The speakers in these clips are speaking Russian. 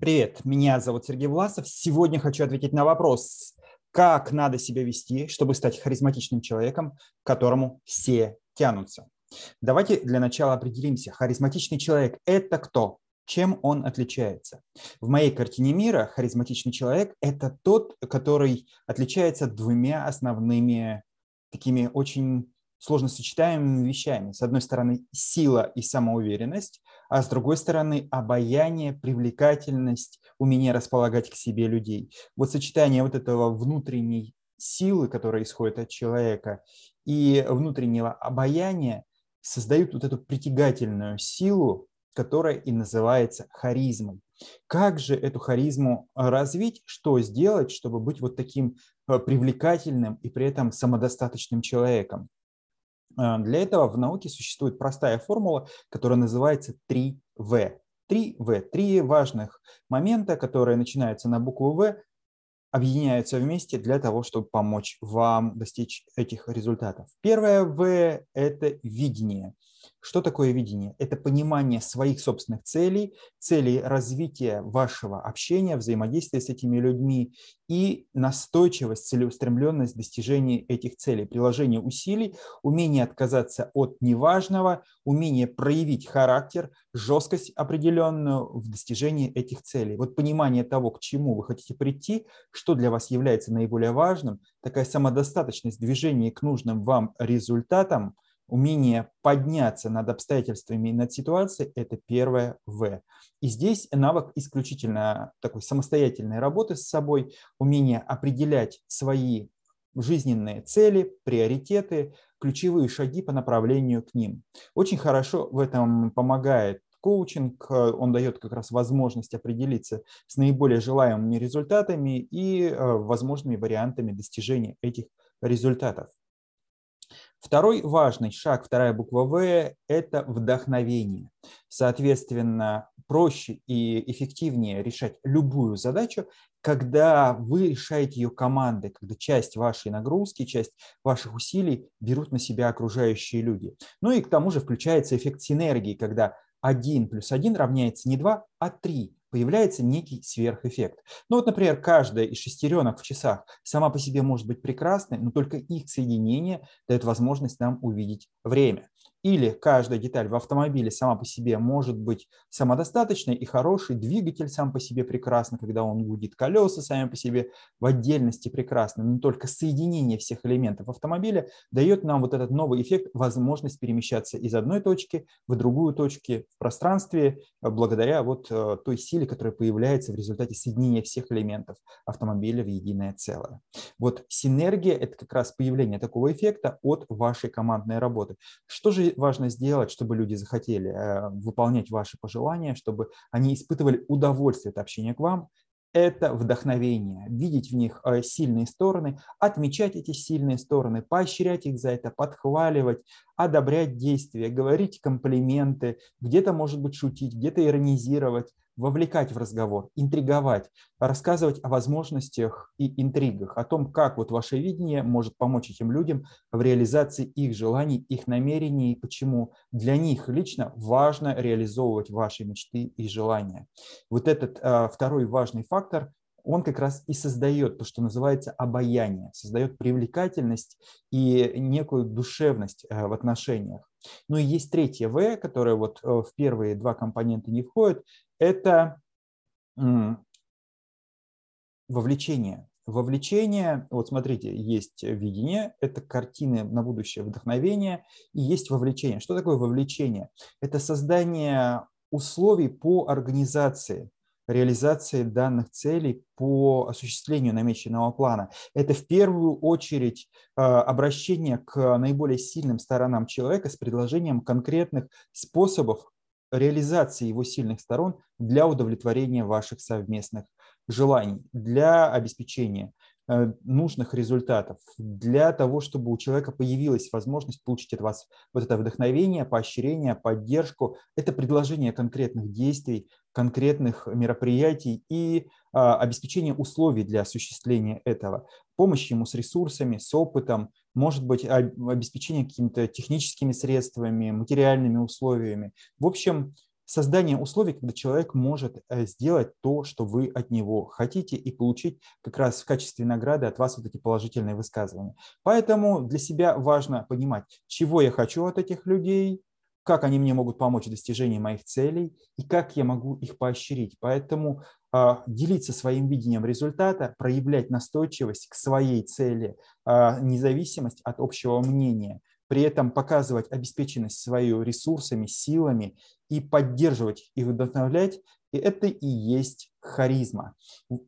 Привет, меня зовут Сергей Власов. Сегодня хочу ответить на вопрос, как надо себя вести, чтобы стать харизматичным человеком, к которому все тянутся. Давайте для начала определимся. Харизматичный человек – это кто? Чем он отличается? В моей картине мира харизматичный человек – это тот, который отличается двумя основными такими очень сложно сочетаемыми вещами. С одной стороны, сила и самоуверенность, а с другой стороны, обаяние, привлекательность, умение располагать к себе людей. Вот сочетание вот этого внутренней силы, которая исходит от человека, и внутреннего обаяния создают вот эту притягательную силу, которая и называется харизмой. Как же эту харизму развить, что сделать, чтобы быть вот таким э, привлекательным и при этом самодостаточным человеком? А, для этого в науке существует простая формула, которая называется 3В. 3В. Три важных момента, которые начинаются на букву В, объединяются вместе для того, чтобы помочь вам достичь этих результатов. Первое В – это видение. Что такое видение? Это понимание своих собственных целей, целей развития вашего общения, взаимодействия с этими людьми и настойчивость, целеустремленность достижения этих целей, приложение усилий, умение отказаться от неважного, умение проявить характер, жесткость определенную в достижении этих целей. Вот понимание того, к чему вы хотите прийти, что для вас является наиболее важным, такая самодостаточность движения к нужным вам результатам – умение подняться над обстоятельствами и над ситуацией – это первое В. И здесь навык исключительно такой самостоятельной работы с собой, умение определять свои жизненные цели, приоритеты, ключевые шаги по направлению к ним. Очень хорошо в этом помогает коучинг, он дает как раз возможность определиться с наиболее желаемыми результатами и э, возможными вариантами достижения этих результатов. Второй важный шаг, вторая буква В – это вдохновение. Соответственно, проще и эффективнее решать любую задачу, когда вы решаете ее командой, когда часть вашей нагрузки, часть ваших усилий берут на себя окружающие люди. Ну и к тому же включается эффект синергии, когда 1 плюс 1 равняется не 2, а 3 появляется некий сверхэффект. Ну вот, например, каждая из шестеренок в часах сама по себе может быть прекрасной, но только их соединение дает возможность нам увидеть время. Или каждая деталь в автомобиле сама по себе может быть самодостаточной и хорошей, двигатель сам по себе прекрасный, когда он гудит, колеса сами по себе в отдельности прекрасны, но только соединение всех элементов автомобиля дает нам вот этот новый эффект, возможность перемещаться из одной точки в другую точку в пространстве благодаря вот э, той силе, которая появляется в результате соединения всех элементов автомобиля в единое целое. Вот синергия – это как раз появление такого эффекта от вашей командной работы. Что же важно сделать, чтобы люди захотели э, выполнять ваши пожелания, чтобы они испытывали удовольствие от общения к вам, это вдохновение, видеть в них э, сильные стороны, отмечать эти сильные стороны, поощрять их за это, подхваливать, одобрять действия, говорить комплименты, где-то, может быть, шутить, где-то иронизировать, вовлекать в разговор, интриговать, рассказывать о возможностях и интригах, о том, как вот ваше видение может помочь этим людям в реализации их желаний, их намерений, почему для них лично важно реализовывать ваши мечты и желания. Вот этот а, второй важный фактор он как раз и создает то, что называется обаяние, создает привлекательность и некую душевность а, в отношениях. Ну и есть третье В, которое вот э, в первые два компонента не входит, это вовлечение. Вовлечение, вот смотрите, есть видение, это картины на будущее, вдохновение, и есть вовлечение. Что такое вовлечение? Это создание условий по организации, реализации данных целей по осуществлению намеченного плана. Это в первую очередь э, обращение к наиболее сильным сторонам человека с предложением конкретных способов реализации его сильных сторон для удовлетворения ваших совместных желаний, для обеспечения э, нужных результатов, для того, чтобы у человека появилась возможность получить от вас вот это вдохновение, поощрение, поддержку, это предложение конкретных действий, конкретных мероприятий и а, обеспечение условий для осуществления этого, помощь ему с ресурсами, с опытом, может быть, обеспечение какими-то техническими средствами, материальными условиями. В общем, создание условий, когда человек может э, сделать то, что вы от него хотите, и получить как раз в качестве награды от вас вот эти положительные высказывания. Поэтому для себя важно понимать, чего я хочу от этих людей, как они мне могут помочь в достижении моих целей и как я могу их поощрить. Поэтому э, делиться своим видением результата, проявлять настойчивость к своей цели, э, независимость от общего мнения, при этом показывать обеспеченность свою ресурсами, силами и поддерживать и вдохновлять, и это и есть харизма.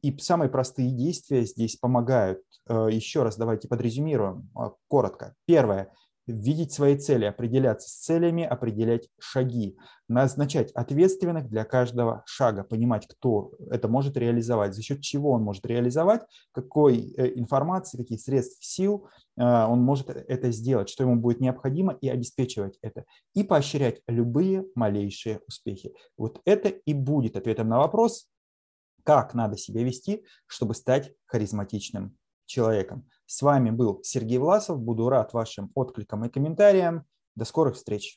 И самые простые действия здесь помогают. Э, еще раз давайте подрезюмируем коротко. Первое видеть свои цели, определяться с целями, определять шаги, назначать ответственных для каждого шага, понимать, кто это может реализовать, за счет чего он может реализовать, какой э, информации, каких средств, сил э, он может это сделать, что ему будет необходимо и обеспечивать это, и поощрять любые малейшие успехи. Вот это и будет ответом на вопрос, как надо себя вести, чтобы стать харизматичным человеком. С вами был Сергей Власов. Буду рад вашим откликам и комментариям. До скорых встреч!